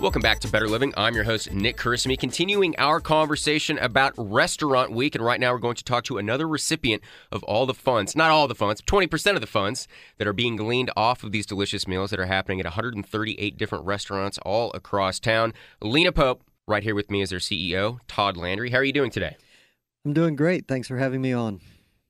Welcome back to Better Living. I'm your host, Nick Carissimi, continuing our conversation about Restaurant Week. And right now, we're going to talk to another recipient of all the funds, not all the funds, 20% of the funds that are being gleaned off of these delicious meals that are happening at 138 different restaurants all across town. Lena Pope, right here with me, is their CEO, Todd Landry. How are you doing today? I'm doing great. Thanks for having me on.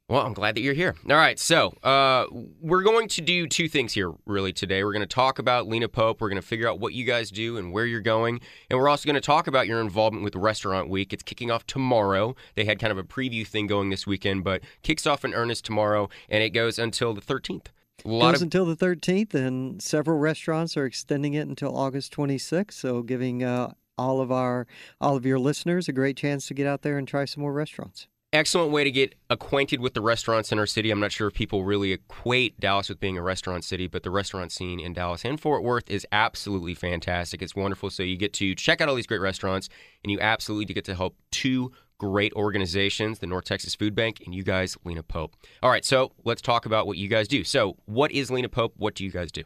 Well, I'm glad that you're here. All right, so uh, we're going to do two things here, really, today. We're going to talk about Lena Pope. We're going to figure out what you guys do and where you're going. And we're also going to talk about your involvement with Restaurant Week. It's kicking off tomorrow. They had kind of a preview thing going this weekend, but kicks off in earnest tomorrow, and it goes until the 13th. A lot goes of... until the 13th, and several restaurants are extending it until August 26th. So, giving uh, all of our all of your listeners a great chance to get out there and try some more restaurants excellent way to get acquainted with the restaurants in our city. I'm not sure if people really equate Dallas with being a restaurant city, but the restaurant scene in Dallas and Fort Worth is absolutely fantastic. It's wonderful. So you get to check out all these great restaurants, and you absolutely get to help two great organizations, the North Texas Food Bank, and you guys, Lena Pope. All right, so let's talk about what you guys do. So, what is Lena Pope? What do you guys do?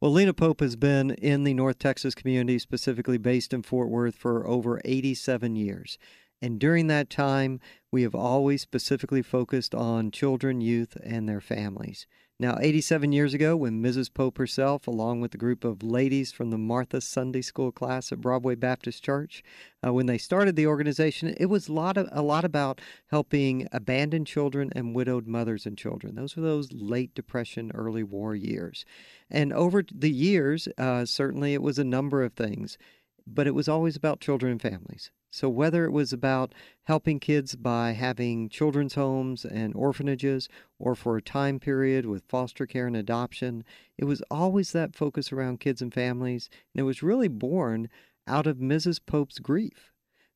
Well, Lena Pope has been in the North Texas community, specifically based in Fort Worth, for over 87 years. And during that time, we have always specifically focused on children, youth, and their families. Now, 87 years ago, when Mrs. Pope herself, along with a group of ladies from the Martha Sunday School class at Broadway Baptist Church, uh, when they started the organization, it was a lot, of, a lot about helping abandoned children and widowed mothers and children. Those were those late Depression, early war years. And over the years, uh, certainly it was a number of things, but it was always about children and families. So, whether it was about helping kids by having children's homes and orphanages, or for a time period with foster care and adoption, it was always that focus around kids and families. And it was really born out of Mrs. Pope's grief.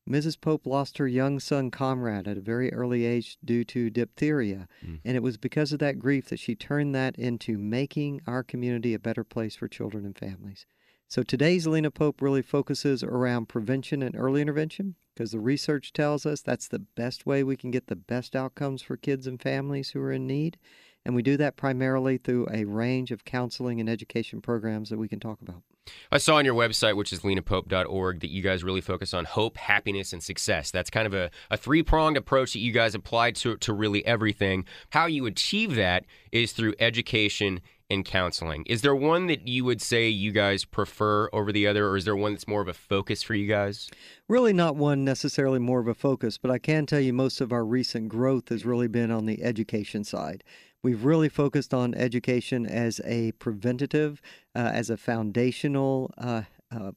Mrs. Pope lost her young son Conrad at a very early age due to diphtheria. Mm. And it was because of that grief that she turned that into making our community a better place for children and families. So today's Lena Pope really focuses around prevention and early intervention because the research tells us that's the best way we can get the best outcomes for kids and families who are in need. And we do that primarily through a range of counseling and education programs that we can talk about. I saw on your website, which is lenapope.org, that you guys really focus on hope, happiness, and success. That's kind of a, a three pronged approach that you guys apply to, to really everything. How you achieve that is through education in counseling. Is there one that you would say you guys prefer over the other, or is there one that's more of a focus for you guys? Really, not one necessarily more of a focus, but I can tell you most of our recent growth has really been on the education side. We've really focused on education as a preventative, uh, as a foundational uh, uh,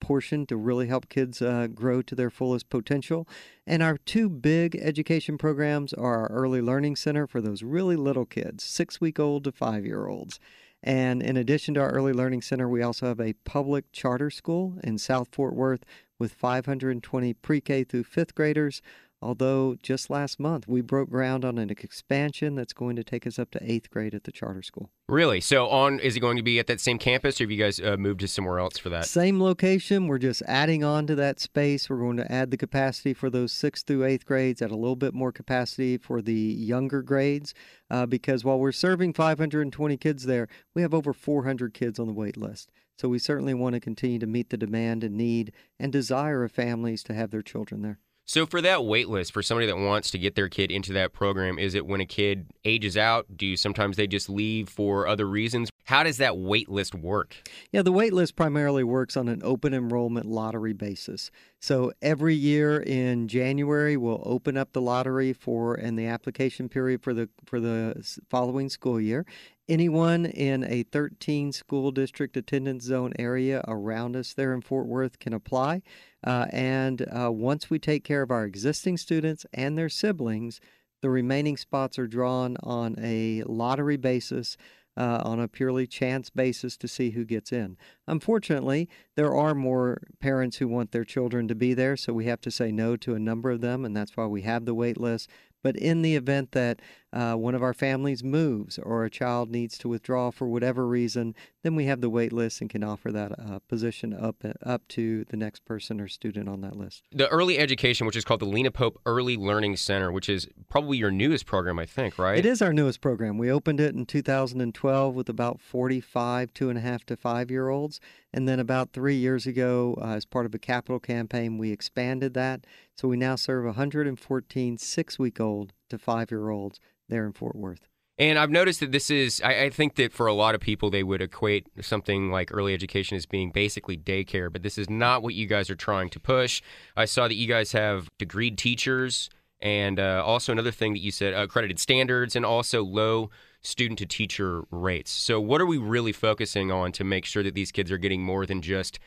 portion to really help kids uh, grow to their fullest potential. And our two big education programs are our Early Learning Center for those really little kids, six week old to five year olds. And in addition to our Early Learning Center, we also have a public charter school in South Fort Worth with 520 pre K through fifth graders Although just last month we broke ground on an expansion that's going to take us up to eighth grade at the charter school. Really? So on is it going to be at that same campus, or have you guys uh, moved to somewhere else for that? Same location. We're just adding on to that space. We're going to add the capacity for those sixth through eighth grades, add a little bit more capacity for the younger grades, uh, because while we're serving 520 kids there, we have over 400 kids on the wait list. So we certainly want to continue to meet the demand and need and desire of families to have their children there. So for that wait list, for somebody that wants to get their kid into that program, is it when a kid ages out? Do sometimes they just leave for other reasons? How does that wait list work? Yeah, the wait list primarily works on an open enrollment lottery basis. So every year in January, we'll open up the lottery for and the application period for the for the following school year. Anyone in a 13 school district attendance zone area around us there in Fort Worth can apply. Uh, and uh, once we take care of our existing students and their siblings, the remaining spots are drawn on a lottery basis uh, on a purely chance basis to see who gets in. Unfortunately, there are more parents who want their children to be there, so we have to say no to a number of them, and that's why we have the wait list. But in the event that uh, one of our families moves or a child needs to withdraw for whatever reason, then we have the wait list and can offer that uh, position up up to the next person or student on that list. The early education, which is called the Lena Pope Early Learning Center, which is probably your newest program, I think, right? It is our newest program. We opened it in 2012 with about 45 two and a half to five year olds. And then about three years ago, uh, as part of a capital campaign, we expanded that. So we now serve 114 six week old to five year olds there in Fort Worth. And I've noticed that this is, I, I, think that for a lot of people, they would equate something like early education as being basically daycare, but this is not what you guys are trying to push. I saw that you guys have degreed teachers and uh, also another thing that you said, accredited standards and also low student to teacher rates. So, what are we really focusing on to make sure that these kids are getting more than just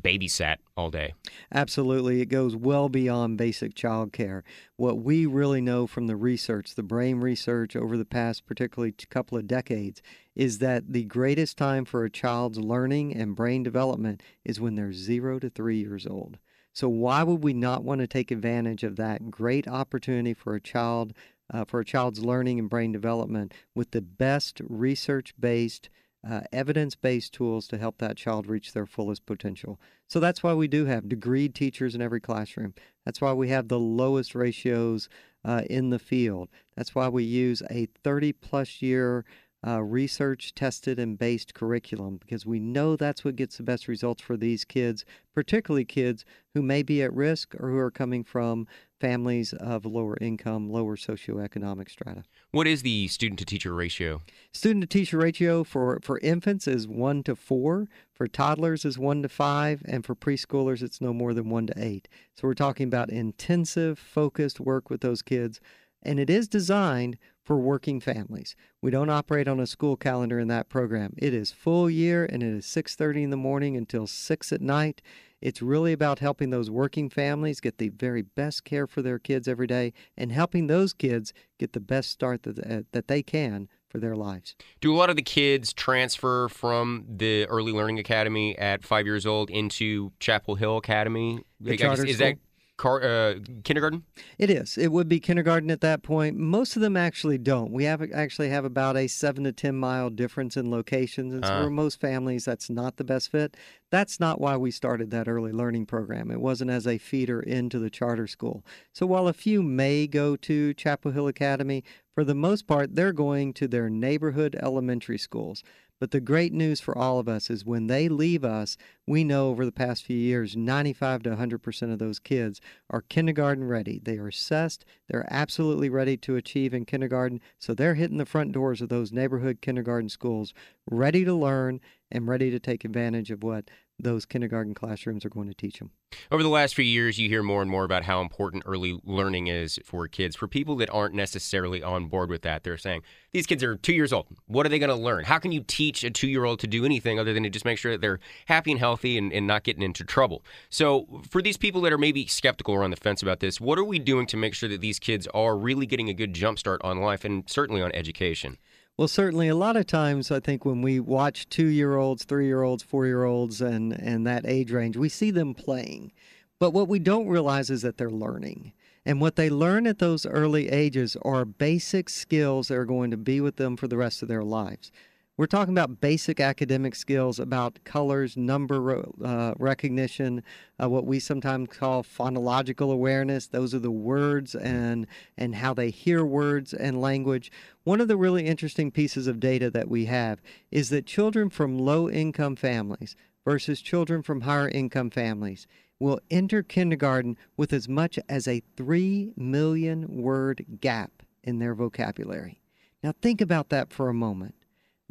babysat all day? Absolutely. It goes well beyond basic child care. What we really know from the research, the brain research over the past, particularly couple of decades, is that the greatest time for a child's learning and brain development is when they're zero to three years old. So, why would we not want to take advantage of that great opportunity for a child uh, for a child's learning and brain development with the best research based, uh, evidence based tools to help that child reach their fullest potential. So that's why we do have degreed teachers in every classroom. That's why we have the lowest ratios uh, in the field. That's why we use a 30 plus year uh, research tested and based curriculum because we know that's what gets the best results for these kids, particularly kids who may be at risk or who are coming from families of lower income, lower socioeconomic strata. What is the student to teacher ratio? Student to teacher ratio for, for infants is 1 to 4, for toddlers is 1 to 5, and for preschoolers it's no more than 1 to 8. So we're talking about intensive, focused work with those kids and it is designed for working families. We don't operate on a school calendar in that program. It is full year and it is 6:30 in the morning until 6 at night. It's really about helping those working families get the very best care for their kids every day and helping those kids get the best start that, uh, that they can for their lives. Do a lot of the kids transfer from the Early Learning Academy at five years old into Chapel Hill Academy? The charter is school? that car, uh, kindergarten? It is. It would be kindergarten at that point. Most of them actually don't. We have actually have about a seven to ten mile difference in locations, and so Uh. for most families, that's not the best fit. That's not why we started that early learning program. It wasn't as a feeder into the charter school. So while a few may go to Chapel Hill Academy, for the most part, they're going to their neighborhood elementary schools. But the great news for all of us is when they leave us, we know over the past few years, 95 to 100% of those kids are kindergarten ready. They are assessed, they're absolutely ready to achieve in kindergarten. So they're hitting the front doors of those neighborhood kindergarten schools, ready to learn and ready to take advantage of what those kindergarten classrooms are going to teach them. Over the last few years, you hear more and more about how important early learning is for kids. For people that aren't necessarily on board with that, they're saying, these kids are two years old. What are they going to learn? How can you teach a two year old to do anything other than to just make sure that they're happy and healthy and, and not getting into trouble? So, for these people that are maybe skeptical or on the fence about this, what are we doing to make sure that these kids are really getting a good jump start on life and certainly on education? Well, certainly, a lot of times, I think when we watch two year olds, three year olds, four year olds, and, and that age range, we see them playing. But what we don't realize is that they're learning. And what they learn at those early ages are basic skills that are going to be with them for the rest of their lives. We're talking about basic academic skills about colors, number uh, recognition, uh, what we sometimes call phonological awareness. Those are the words and and how they hear words and language. One of the really interesting pieces of data that we have is that children from low income families versus children from higher income families will enter kindergarten with as much as a 3 million word gap in their vocabulary. Now think about that for a moment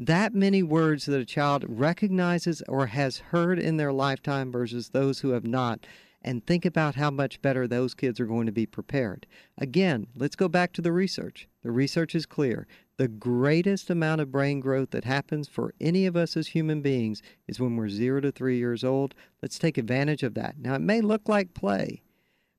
that many words that a child recognizes or has heard in their lifetime versus those who have not, and think about how much better those kids are going to be prepared. Again, let's go back to the research. The research is clear. The greatest amount of brain growth that happens for any of us as human beings is when we're zero to three years old. Let's take advantage of that. Now, it may look like play,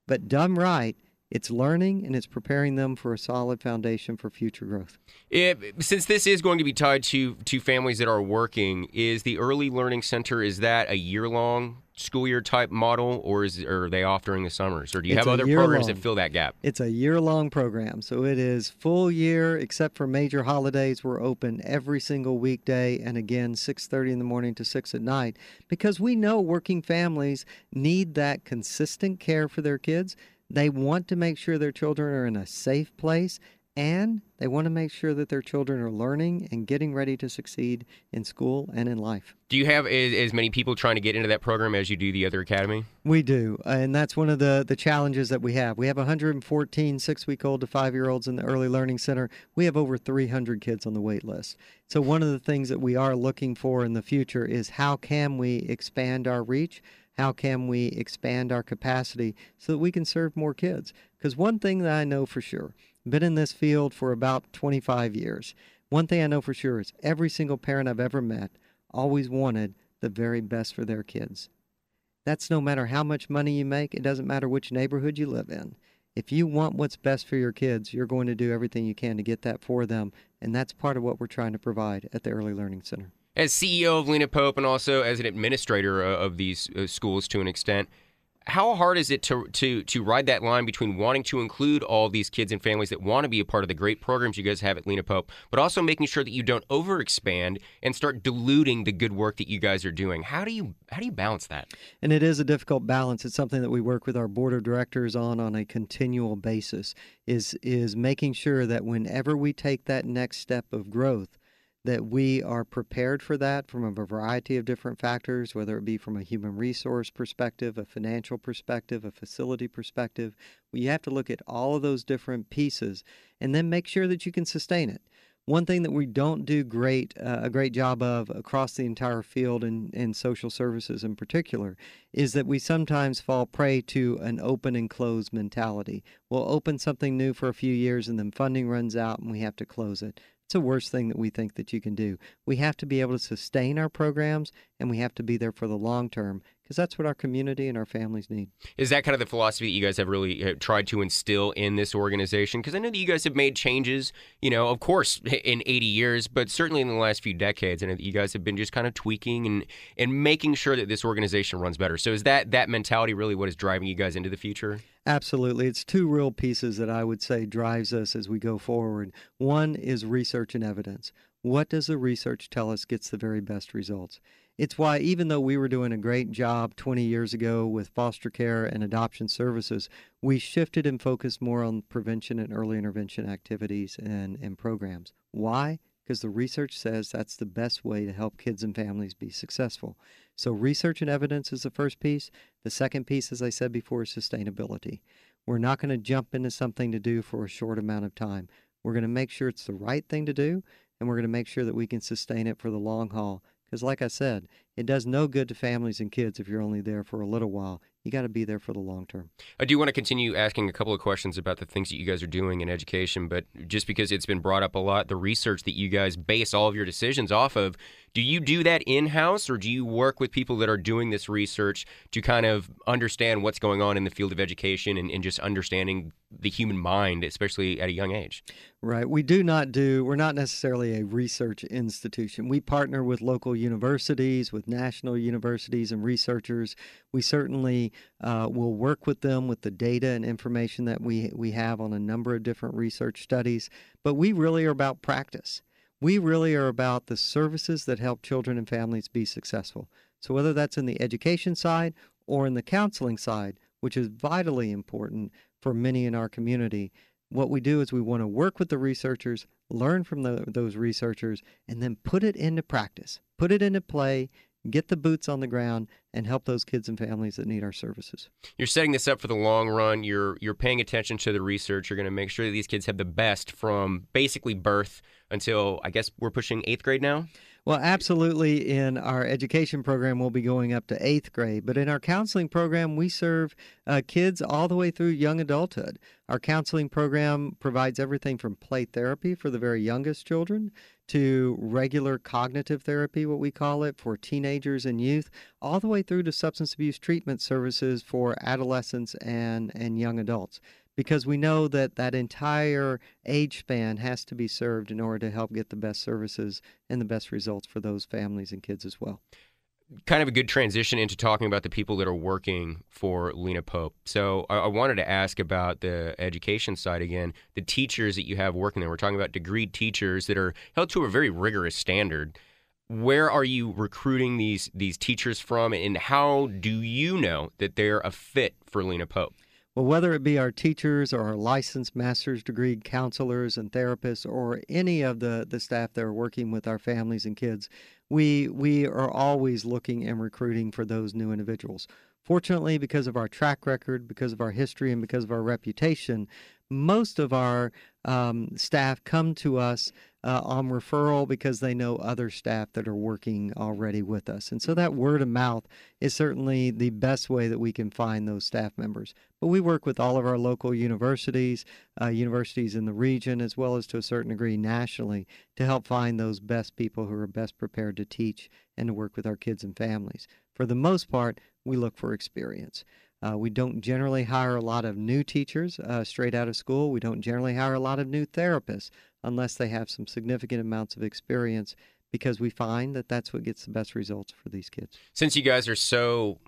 but done right, It's learning and it's preparing them for a solid foundation for future growth. It, since this is going to be tied to to families that are working, is the Early Learning Center is that a year long school year type model, or is or are they off during the summers, or do you It's have other programs long. that fill that gap? It's a year long program, so it is full year except for major holidays. We're open every single weekday and again 6:30 in the morning to 6 at night because we know working families need that consistent care for their kids. They want to make sure their children are in a safe place and they want to make sure that their children are learning and getting ready to succeed in school and in life. Do you have as, as many people trying to get into that program as you do the other academy? We do, and that's one of the the challenges that we have. We have 114 six-week-old to five-year-olds in the early learning center. We have over 300 kids on the wait list. So one of the things that we are looking for in the future is how can we expand our reach? How can we expand our capacity so that we can serve more kids? Because one thing that I know for sure, been in this field for about 25 years. One thing I know for sure is every single parent I've ever met always wanted the very best for their kids. That's no matter how much money you make, it doesn't matter which neighborhood you live in. If you want what's best for your kids, you're going to do everything you can to get that for them. And that's part of what we're trying to provide at the Early Learning Center. As CEO of Lena Pope and also as an administrator uh, of these uh, schools to an extent, how hard is it to to to ride that line between wanting to include all these kids and families that want to be a part of the great programs you guys have at Lena Pope, but also making sure that you don't overexpand and start diluting the good work that you guys are doing? How do you how do you balance that? And it is a difficult balance. It's something that we work with our board of directors on on a continual basis. Is is making sure that whenever we take that next step of growth, that we are prepared for that from a variety of different factors, whether it be from a human resource perspective, a financial perspective, a facility perspective. You have to look at all of those different pieces and then make sure that you can sustain it. One thing that we don't do great uh, a great job of across the entire field and, and social services in particular is that we sometimes fall prey to an open and close mentality. We'll open something new for a few years and then funding runs out and we have to close it. The worst thing that we think that you can do. We have to be able to sustain our programs and we have to be there for the long term because that's what our community and our families need. Is that kind of the philosophy that you guys have really uh, tried to instill in this organization? Because I know that you guys have made changes, you know, of course, in 80 years, but certainly in the last few decades. And that you guys have been just kind of tweaking and, and making sure that this organization runs better. So is that, that mentality really what is driving you guys into the future? Absolutely. It's two real pieces that I would say drives us as we go forward. One is research and evidence. What does the research tell us gets the very best results? It's why, even though we were doing a great job 20 years ago with foster care and adoption services, we shifted and focused more on prevention and early intervention activities and, and programs. Why? Because the research says that's the best way to help kids and families be successful. So, research and evidence is the first piece. The second piece, as I said before, is sustainability. We're not going to jump into something to do for a short amount of time. We're going to make sure it's the right thing to do, and we're going to make sure that we can sustain it for the long haul. Because, like I said, it does no good to families and kids if you're only there for a little while. You got to be there for the long term. I do want to continue asking a couple of questions about the things that you guys are doing in education, but just because it's been brought up a lot, the research that you guys base all of your decisions off of, do you do that in house or do you work with people that are doing this research to kind of understand what's going on in the field of education and, and just understanding the human mind, especially at a young age? Right. We do not do, we're not necessarily a research institution. We partner with local universities, with national universities and researchers. We certainly uh, will work with them with the data and information that we, we have on a number of different research studies, but we really are about practice. We really are about the services that help children and families be successful. So, whether that's in the education side or in the counseling side, which is vitally important for many in our community, what we do is we want to work with the researchers, learn from the, those researchers, and then put it into practice, put it into play, get the boots on the ground, and help those kids and families that need our services. You're setting this up for the long run. You're you're paying attention to the research. You're going to make sure that these kids have the best from basically birth until I guess we're pushing eighth grade now. Well, absolutely. In our education program, we'll be going up to eighth grade. But in our counseling program, we serve uh, kids all the way through young adulthood. Our counseling program provides everything from play therapy for the very youngest children to regular cognitive therapy, what we call it, for teenagers and youth, all the way through to substance abuse treatment services for adolescents and, and young adults because we know that that entire age span has to be served in order to help get the best services and the best results for those families and kids as well kind of a good transition into talking about the people that are working for Lena Pope. So I, I, wanted to ask about the education side again. The teachers that you have working there. We're talking about degree teachers that are held to a very rigorous standard. Where are you recruiting these these teachers from, and how do you know that they're a fit for Lena Pope? Well, whether it be our teachers or our licensed master's degree counselors and therapists or any of the, the staff that are working with our families and kids, we we are always looking and recruiting for those new individuals. Fortunately, because of our track record, because of our history, and because of our reputation, most of our um, staff come to us uh, on referral because they know other staff that are working already with us. And so that word of mouth is certainly the best way that we can find those staff members. But we work with all of our local universities, uh, universities in the region, as well as to a certain degree nationally, to help find those best people who are best prepared to teach and to work with our kids and families. For the most part, we look for experience. Uh, we don't generally hire a lot of new teachers uh, straight out of school. We don't generally hire a lot of new therapists unless they have some significant amounts of experience because we find that that's what gets the best results for these kids. Since you guys are so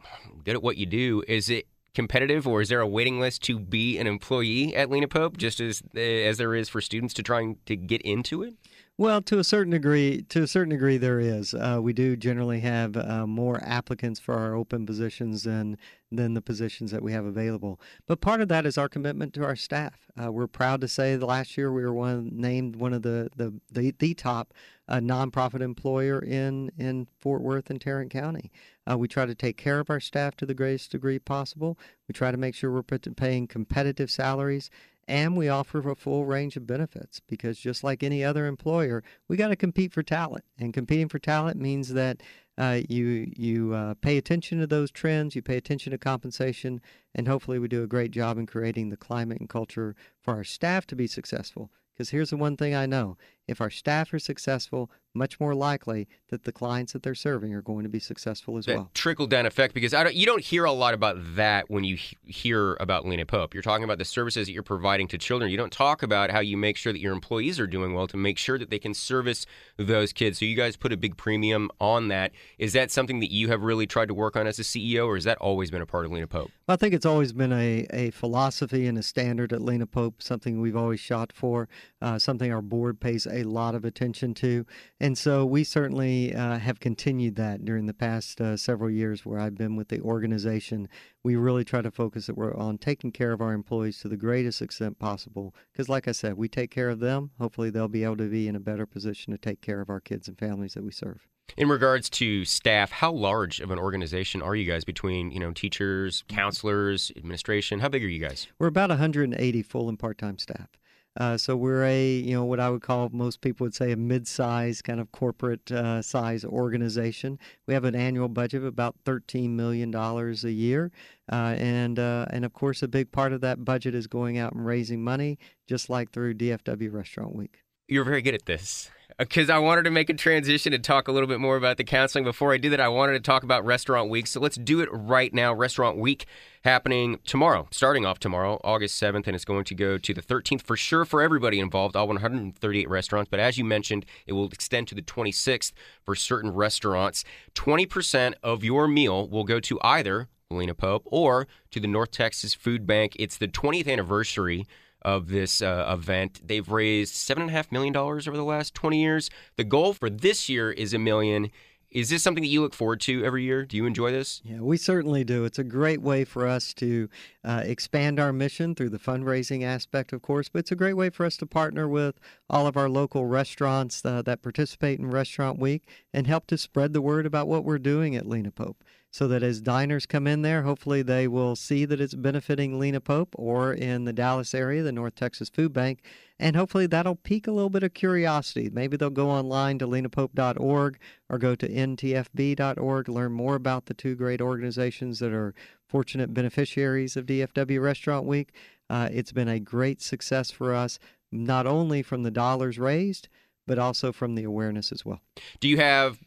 good at what you do, is it competitive or is there a waiting list to be an employee at Lena Pope just as eh, as there is for students to trying to get into it? Well, to a certain degree, to a certain degree, there is. Uh, we do generally have uh, more applicants for our open positions than than the positions that we have available. But part of that is our commitment to our staff. Uh, we're proud to say that last year we were one named one of the the the, the top uh, nonprofit employer in in Fort Worth and Tarrant County. Uh, we try to take care of our staff to the greatest degree possible. We try to make sure we're paying competitive salaries and we offer a full range of benefits because just like any other employer, we got to compete for talent. And competing for talent means that uh, you you uh, pay attention to those trends, you pay attention to compensation, and hopefully we do a great job in creating the climate and culture for our staff to be successful. Because here's the one thing I know if our staff are successful, much more likely that the clients that they're serving are going to be successful as that well. Trickle down effect, because don't, you don't hear a lot about that when you hear about Lena Pope. You're talking about the services that you're providing to children. You don't talk about how you make sure that your employees are doing well to make sure that they can service those kids. So you guys put a big premium on that. Is that something that you have really tried to work on as a CEO, or has that always been a part of Lena Pope? Well, I think it's always been a, a philosophy and a standard at Lena Pope, something we've always shot for, uh, something our board pays a lot of attention to. And so we certainly uh, have continued that during the past uh, several years where I've been with the organization. We really try to focus that we're on taking care of our employees to the greatest extent possible. Because, like I said, we take care of them. Hopefully, they'll be able to be in a better position to take care of our kids and families that we serve. In regards to staff, how large of an organization are you guys between, you know, teachers, counselors, administration? How big are you guys? We're about 180 full and part-time staff. Uh, so we're a, you know, what I would call most people would say a mid-size kind of corporate uh, size organization. We have an annual budget of about thirteen million dollars a year, uh, and uh, and of course a big part of that budget is going out and raising money, just like through DFW Restaurant Week. You're very good at this uh, because I wanted to make a transition and talk a little bit more about the counseling. Before I do that, I wanted to talk about Restaurant Week. So let's do it right now. Restaurant Week happening tomorrow, starting off tomorrow, August 7th, and it's going to go to the 13th for sure for everybody involved, all 138 restaurants. But as you mentioned, it will extend to the 26th for certain restaurants. 20% of your meal will go to either Lena Pope or to the North Texas Food Bank. It's the 20th anniversary of this uh, event. They've raised $7.5 million over the last 20 years. The goal for this year is a million. Is this something that you look forward to every year? Do you enjoy this? Yeah, we certainly do. It's a great way for us to uh, expand our mission through the fundraising aspect, of course, but it's a great way for us to partner with all of our local restaurants uh, that participate in Restaurant Week and help to spread the word about what we're doing at Lena Pope so that as diners come in there, hopefully they will see that it's benefiting Lena Pope or in the Dallas area, the North Texas Food Bank, and hopefully that'll pique a little bit of curiosity. Maybe they'll go online to lenapope.org or go to ntfb.org, learn more about the two great organizations that are fortunate beneficiaries of DFW Restaurant Week. Uh, it's been a great success for us, not only from the dollars raised, but also from the awareness as well. Do you have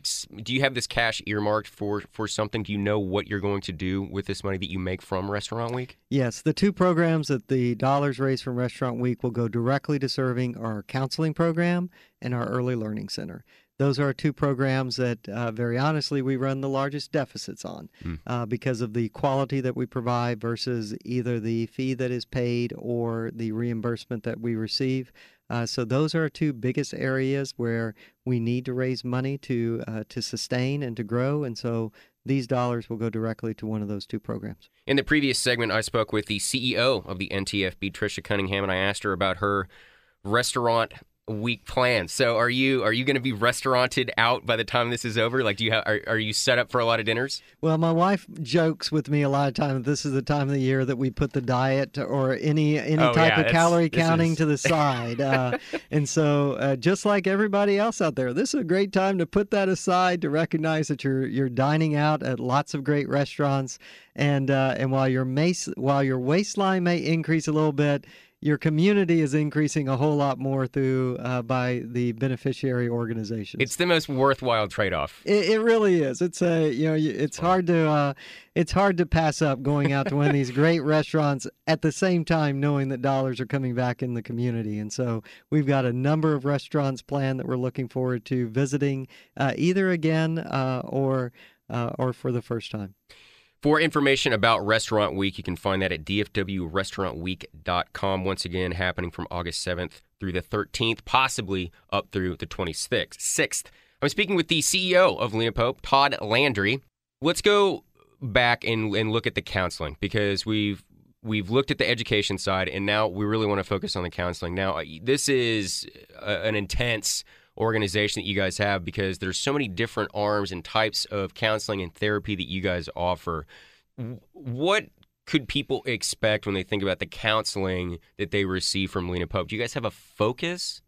do you have this cash earmarked for for something? Do you know what you're going to do with this money that you make from Restaurant Week? Yes, the two programs that the dollars raised from Restaurant Week will go directly to serving our counseling program and our early learning center. Those are two programs that, uh, very honestly, we run the largest deficits on Mm. uh, because of the quality that we provide versus either the fee that is paid or the reimbursement that we receive. Uh, so those are our two biggest areas where we need to raise money to uh, to sustain and to grow, and so these dollars will go directly to one of those two programs. In the previous segment, I spoke with the CEO of the NTFB, Trisha Cunningham, and I asked her about her restaurant week plans. So, are you are you going to be restauranted out by the time this is over? Like, do you have are, are you set up for a lot of dinners? Well, my wife jokes with me a lot of times. This is the time of the year that we put the diet or any any Oh, type yeah, of calorie counting is- to the side, uh, and so uh, just like everybody else out there, this is a great time to put that aside to recognize that you're you're dining out at lots of great restaurants, and uh, and while your mace while your waistline may increase a little bit. Your community is increasing a whole lot more through uh, by the beneficiary organizations. It's the most worthwhile trade off. It, it really is. It's a you know it's hard to uh, it's hard to pass up going out to one of these great restaurants at the same time knowing that dollars are coming back in the community. And so we've got a number of restaurants planned that we're looking forward to visiting uh, either again uh, or uh, or for the first time. For information about Restaurant Week, you can find that at dfwrestaurantweek.com. Once again, happening from August 7th through the 13th, possibly up through the 26th. 6th. I'm speaking with the CEO of Lena Pope, Todd Landry. Let's go back and, and look at the counseling because we've we've looked at the education side and now we really want to focus on the counseling. Now, this is a, an intense organization that you guys have because there's so many different arms and types of counseling and therapy that you guys offer. What could people expect when they think about the counseling that they receive from Lena Pope? Do you guys have a focus?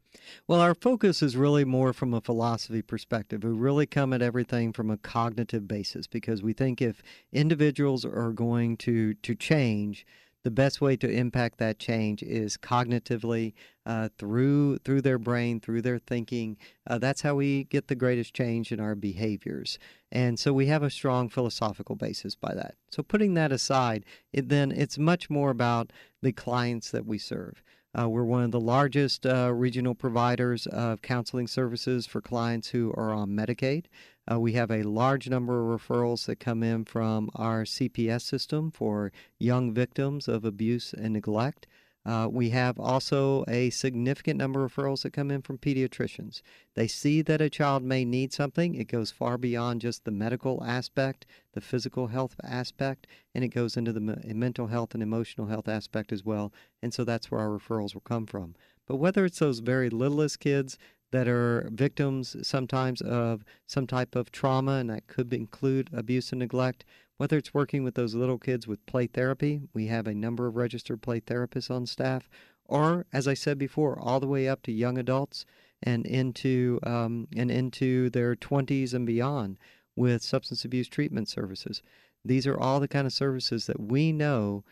Well, our focus is really more from a philosophy perspective. We really come at everything from a cognitive basis because we think if individuals are going to to change, the best way to impact that change is cognitively uh, through through their brain, through their thinking. Uh, that's how we get the greatest change in our behaviors. And so we have a strong philosophical basis by that. So putting that aside, it, then it's much more about the clients that we serve. Uh, we're one of the largest uh, regional providers of counseling services for clients who are on Medicaid. Uh, we have a large number of referrals that come in from our CPS system for young victims of abuse and neglect. Uh, we have also a significant number of referrals that come in from pediatricians. They see that a child may need something. It goes far beyond just the medical aspect, the physical health aspect, and it goes into the me- mental health and emotional health aspect as well. And so that's where our referrals will come from. But whether it's those very littlest kids that are victims sometimes of some type of trauma, and that could include abuse and neglect, whether it's working with those little kids with play therapy, we have a number of registered play therapists on staff, or as I said before, all the way up to young adults and into um, and into their 20s and beyond with substance abuse treatment services. These are all the kind of services that we know,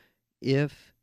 if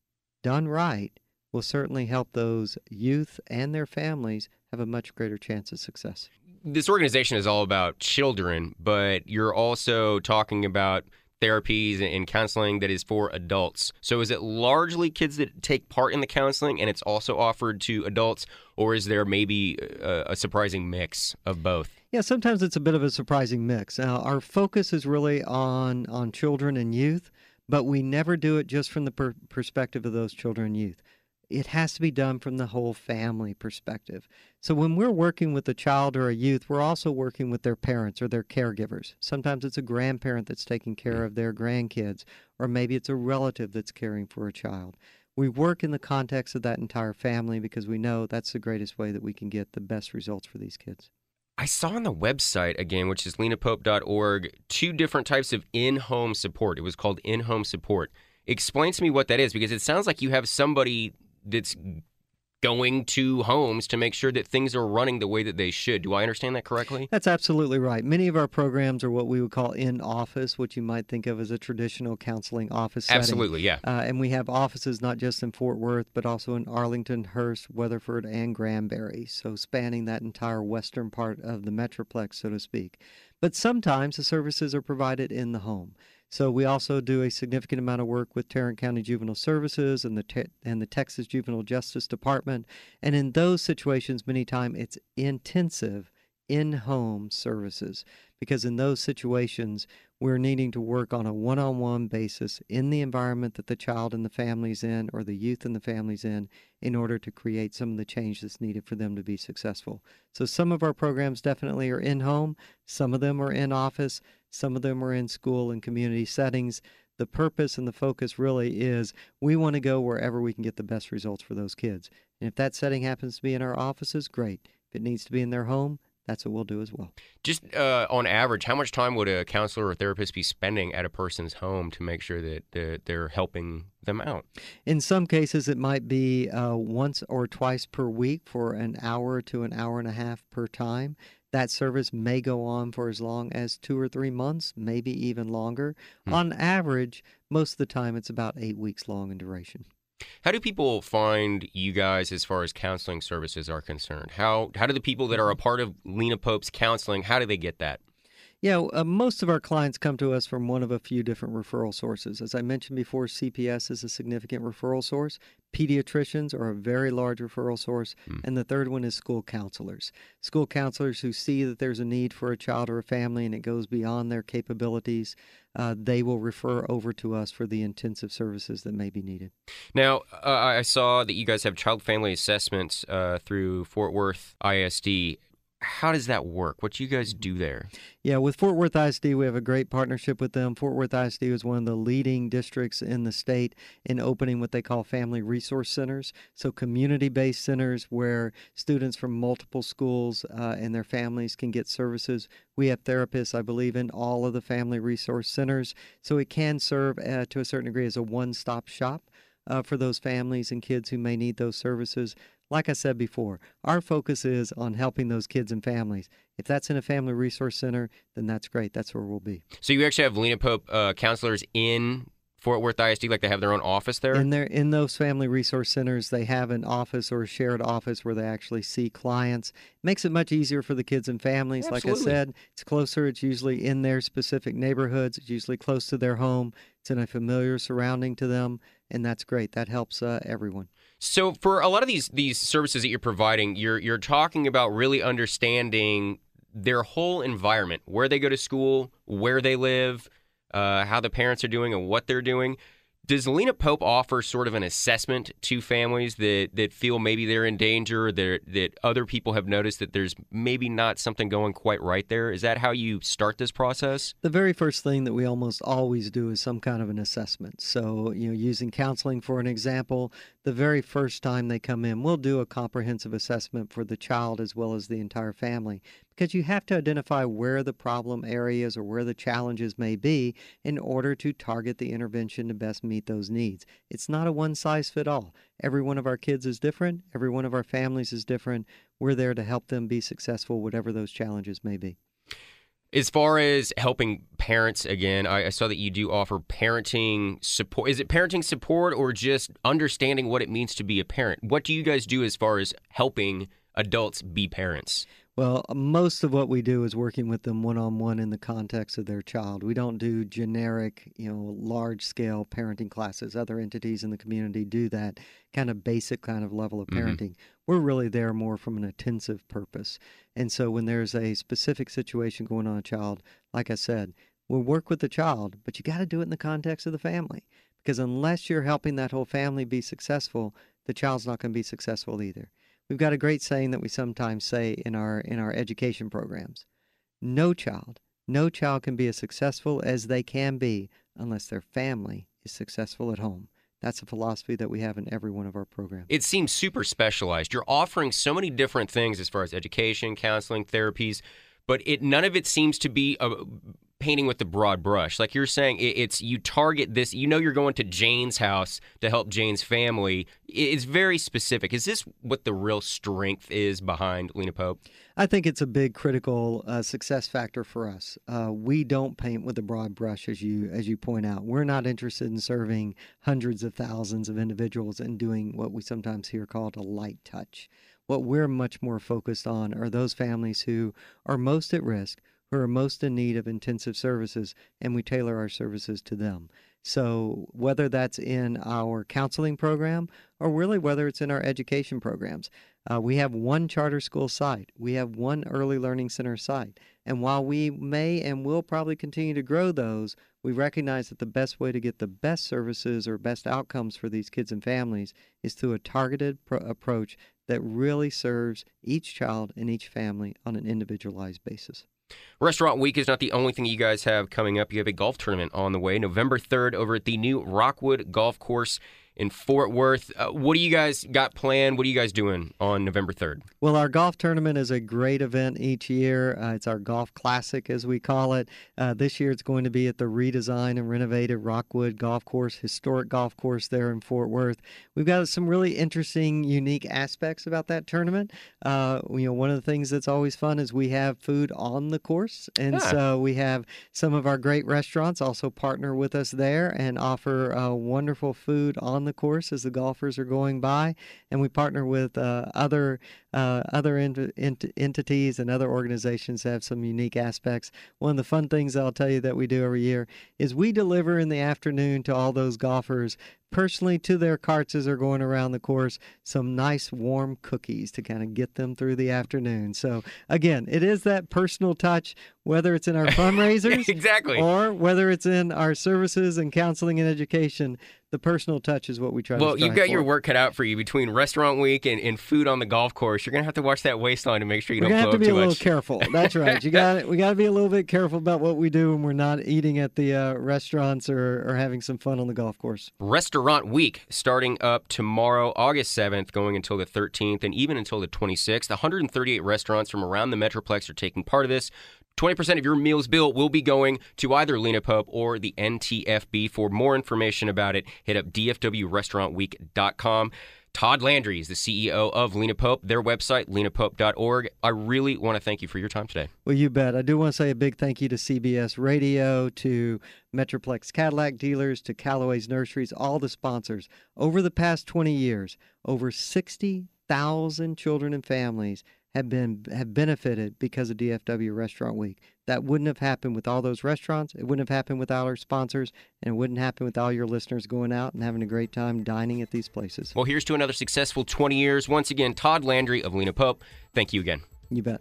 done right, will certainly help those youth and their families have a much greater chance of success. This organization is all about children, but you're also talking about therapies and counseling that is for adults. So is it largely kids that take part in the counseling and it's also offered to adults, or is there maybe a, a surprising mix of both? Yeah, sometimes it's a bit of a surprising mix. Now, our focus is really on on children and youth, but we never do it just from the per- perspective of those children and youth. It has to be done from the whole family perspective. So when we're working with a child or a youth, we're also working with their parents or their caregivers. Sometimes it's a grandparent that's taking care of their grandkids, or maybe it's a relative that's caring for a child. We work in the context of that entire family because we know that's the greatest way that we can get the best results for these kids. I saw on the website again, which is lenapope.org, two different types of in home support. It was called in home support. Explain to me what that is because it sounds like you have somebody that's going to homes to make sure that things are running the way that they should. Do I understand that correctly? That's absolutely right. Many of our programs are what we would call in office, what you might think of as a traditional counseling office setting. Absolutely, yeah. Uh, and we have offices not just in Fort Worth, but also in Arlington, Hurst, Weatherford, and Granbury. So spanning that entire western part of the Metroplex, so to speak. But sometimes the services are provided in the home. So we also do a significant amount of work with Tarrant County Juvenile Services and the te- and the Texas Juvenile Justice Department, and in those situations, many times it's intensive in-home services because in those situations we're needing to work on a one-on-one basis in the environment that the child and the family's in or the youth and the family's in in order to create some of the change that's needed for them to be successful. So some of our programs definitely are in home, some of them are in office, some of them are in school and community settings. The purpose and the focus really is we want to go wherever we can get the best results for those kids. And if that setting happens to be in our offices, great. If it needs to be in their home, that's what we'll do as well. Just uh, on average, how much time would a counselor or therapist be spending at a person's home to make sure that, that they're helping them out? In some cases, it might be uh, once or twice per week for an hour to an hour and a half per time. That service may go on for as long as two or three months, maybe even longer. Hmm. On average, most of the time, it's about eight weeks long in duration. How do people find you guys as far as counseling services are concerned? How how do the people that are a mm-hmm. part of Lena Pope's counseling, how do they get that? Yeah, uh, most of our clients come to us from one of a few different referral sources. As I mentioned before, CPS is a significant referral source. Pediatricians are a very large referral source. Mm. And the third one is school counselors. School counselors who see that there's a need for a child or a family and it goes beyond their capabilities, uh, they will refer over to us for the intensive services that may be needed. Now, uh, I saw that you guys have child family assessments uh, through Fort Worth ISD how does that work? What do you guys do there? Yeah, with Fort Worth ISD, we have a great partnership with them. Fort Worth ISD is one of the leading districts in the state in opening what they call family resource centers. So, community based centers where students from multiple schools uh, and their families can get services. We have therapists, I believe, in all of the family resource centers. So, it can serve uh, to a certain degree as a one stop shop. Uh, for those families and kids who may need those services. Like I said before, our focus is on helping those kids and families. If that's in a family resource center, then that's great. That's where we'll be. So you actually have Lena Pope uh, counselors in Fort Worth ISD, like they have their own office there? In their in those family resource centers, they have an office or a shared office where they actually see clients. It makes it much easier for the kids and families. Absolutely. Like I said, it's closer. It's usually in their specific neighborhoods. It's usually close to their home. It's in a familiar surrounding to them, and that's great. That helps uh, everyone. So for a lot of these these services that you're providing, you're you're talking about really understanding their whole environment, where they go to school, where they live, uh, how the parents are doing, and what they're doing. Does Lena Pope offer sort of an assessment to families that, that feel maybe they're in danger, that, that other people have noticed that there's maybe not something going quite right there? Is that how you start this process? The very first thing that we almost always do is some kind of an assessment. So, you know, using counseling for an example, the very first time they come in, we'll do a comprehensive assessment for the child as well as the entire family because you have to identify where the problem areas or where the challenges may be in order to target the intervention to best meet those needs. It's not a one size fit all. Every one of our kids is different, every one of our families is different. We're there to help them be successful, whatever those challenges may be. As far as helping parents, again, I, I, saw that you do offer parenting support. Is it parenting support or just understanding what it means to be a parent? What do you guys do as far as helping adults be parents? Well, most of what we do is working with them one on one in the context of their child. We don't do generic, you know, large scale parenting classes. Other entities in the community do that kind of basic kind of level of mm-hmm. parenting. Mm-hmm. We're really there more from an intensive purpose. And so when there's a specific situation going on a child, like I said, we'll work with the child, but you got to do it in the context of the family. Because unless you're helping that whole family be successful, the child's not going to be successful either. We've got a great saying that we sometimes say in our in our education programs. No child, no child can be as successful as they can be unless their family is successful at home. That's a philosophy that we have in every one of our programs. It seems super specialized. You're offering so many different things as far as education, counseling, therapies, but it none of it seems to be a, painting with the broad brush. Like you're saying, it's you target this. You know, you're going to Jane's house to help Jane's family. It's very specific. Is this what the real strength is behind Lena Pope? I think it's a big critical uh, success factor for us. Uh, we don't paint with a broad brush, as you as you point out. We're not interested in serving hundreds of thousands of individuals and doing what we sometimes hear called a light touch. What we're much more focused on are those families who are most at risk, who are most in need of intensive services, and we tailor our services to them. So, whether that's in our counseling program or really whether it's in our education programs, uh, we have one charter school site, we have one early learning center site. And while we may and will probably continue to grow those, we recognize that the best way to get the best services or best outcomes for these kids and families is through a targeted pro- approach that really serves each child and each family on an individualized basis. Restaurant Week is not the only thing you guys have coming up. You have a golf tournament on the way, November 3rd, over at the new Rockwood Golf Course in Fort Worth. Uh, what do you guys got planned? What are you guys doing on November 3rd? Well, our golf tournament is a great event each year. Uh, it's our golf classic, as we call it. Uh, this year it's going to be at the redesigned and renovated Rockwood Golf Course, historic golf course there in Fort Worth. We've got some really interesting, unique aspects about that tournament. Uh, you know, one of the things that's always fun is we have food on the course. And yeah. so we have some of our great restaurants also partner with us there and offer uh, wonderful food on the course as the golfers are going by, and we partner with uh, other uh, other ent- ent- entities and other organizations that have some unique aspects. One of the fun things I'll tell you that we do every year is we deliver in the afternoon to all those golfers personally to their carts as they're going around the course some nice warm cookies to kind of get them through the afternoon. So again, it is that personal touch, whether it's in our fundraisers exactly or whether it's in our services and counseling and education. The personal touch is what we try to do. well, you've got for. your work cut out for you between restaurant week and, and food on the golf course. You're gonna have to watch that waistline to make sure you we're don't gonna blow have to be a little much. careful. That's right. You got we got to be a little bit careful about what we do when we're not eating at the uh, restaurants or, or having some fun on the golf course. Restaurant week starting up tomorrow, August 7th, going until the 13th, and even until the 26th. 138 restaurants from around the Metroplex are taking part of this. 20% of your meals bill will be going to either Lena Pope or the NTFB. For more information about it, hit up dfwrestaurantweek.com. Todd Landry is the CEO of Lena Pope. Their website, lenapope.org. I really want to thank you for your time today. Well, you bet. I do want to say a big thank you to CBS Radio, to Metroplex Cadillac dealers, to Calloway's Nurseries, all the sponsors. Over the past 20 years, over 60,000 children and families have been have benefited because of DFW Restaurant Week. That wouldn't have happened with all those restaurants. It wouldn't have happened with all our sponsors, and it wouldn't happen with all your listeners going out and having a great time dining at these places. Well, here's to another successful 20 years. Once again, Todd Landry of Lena Pope. Thank you again. You bet.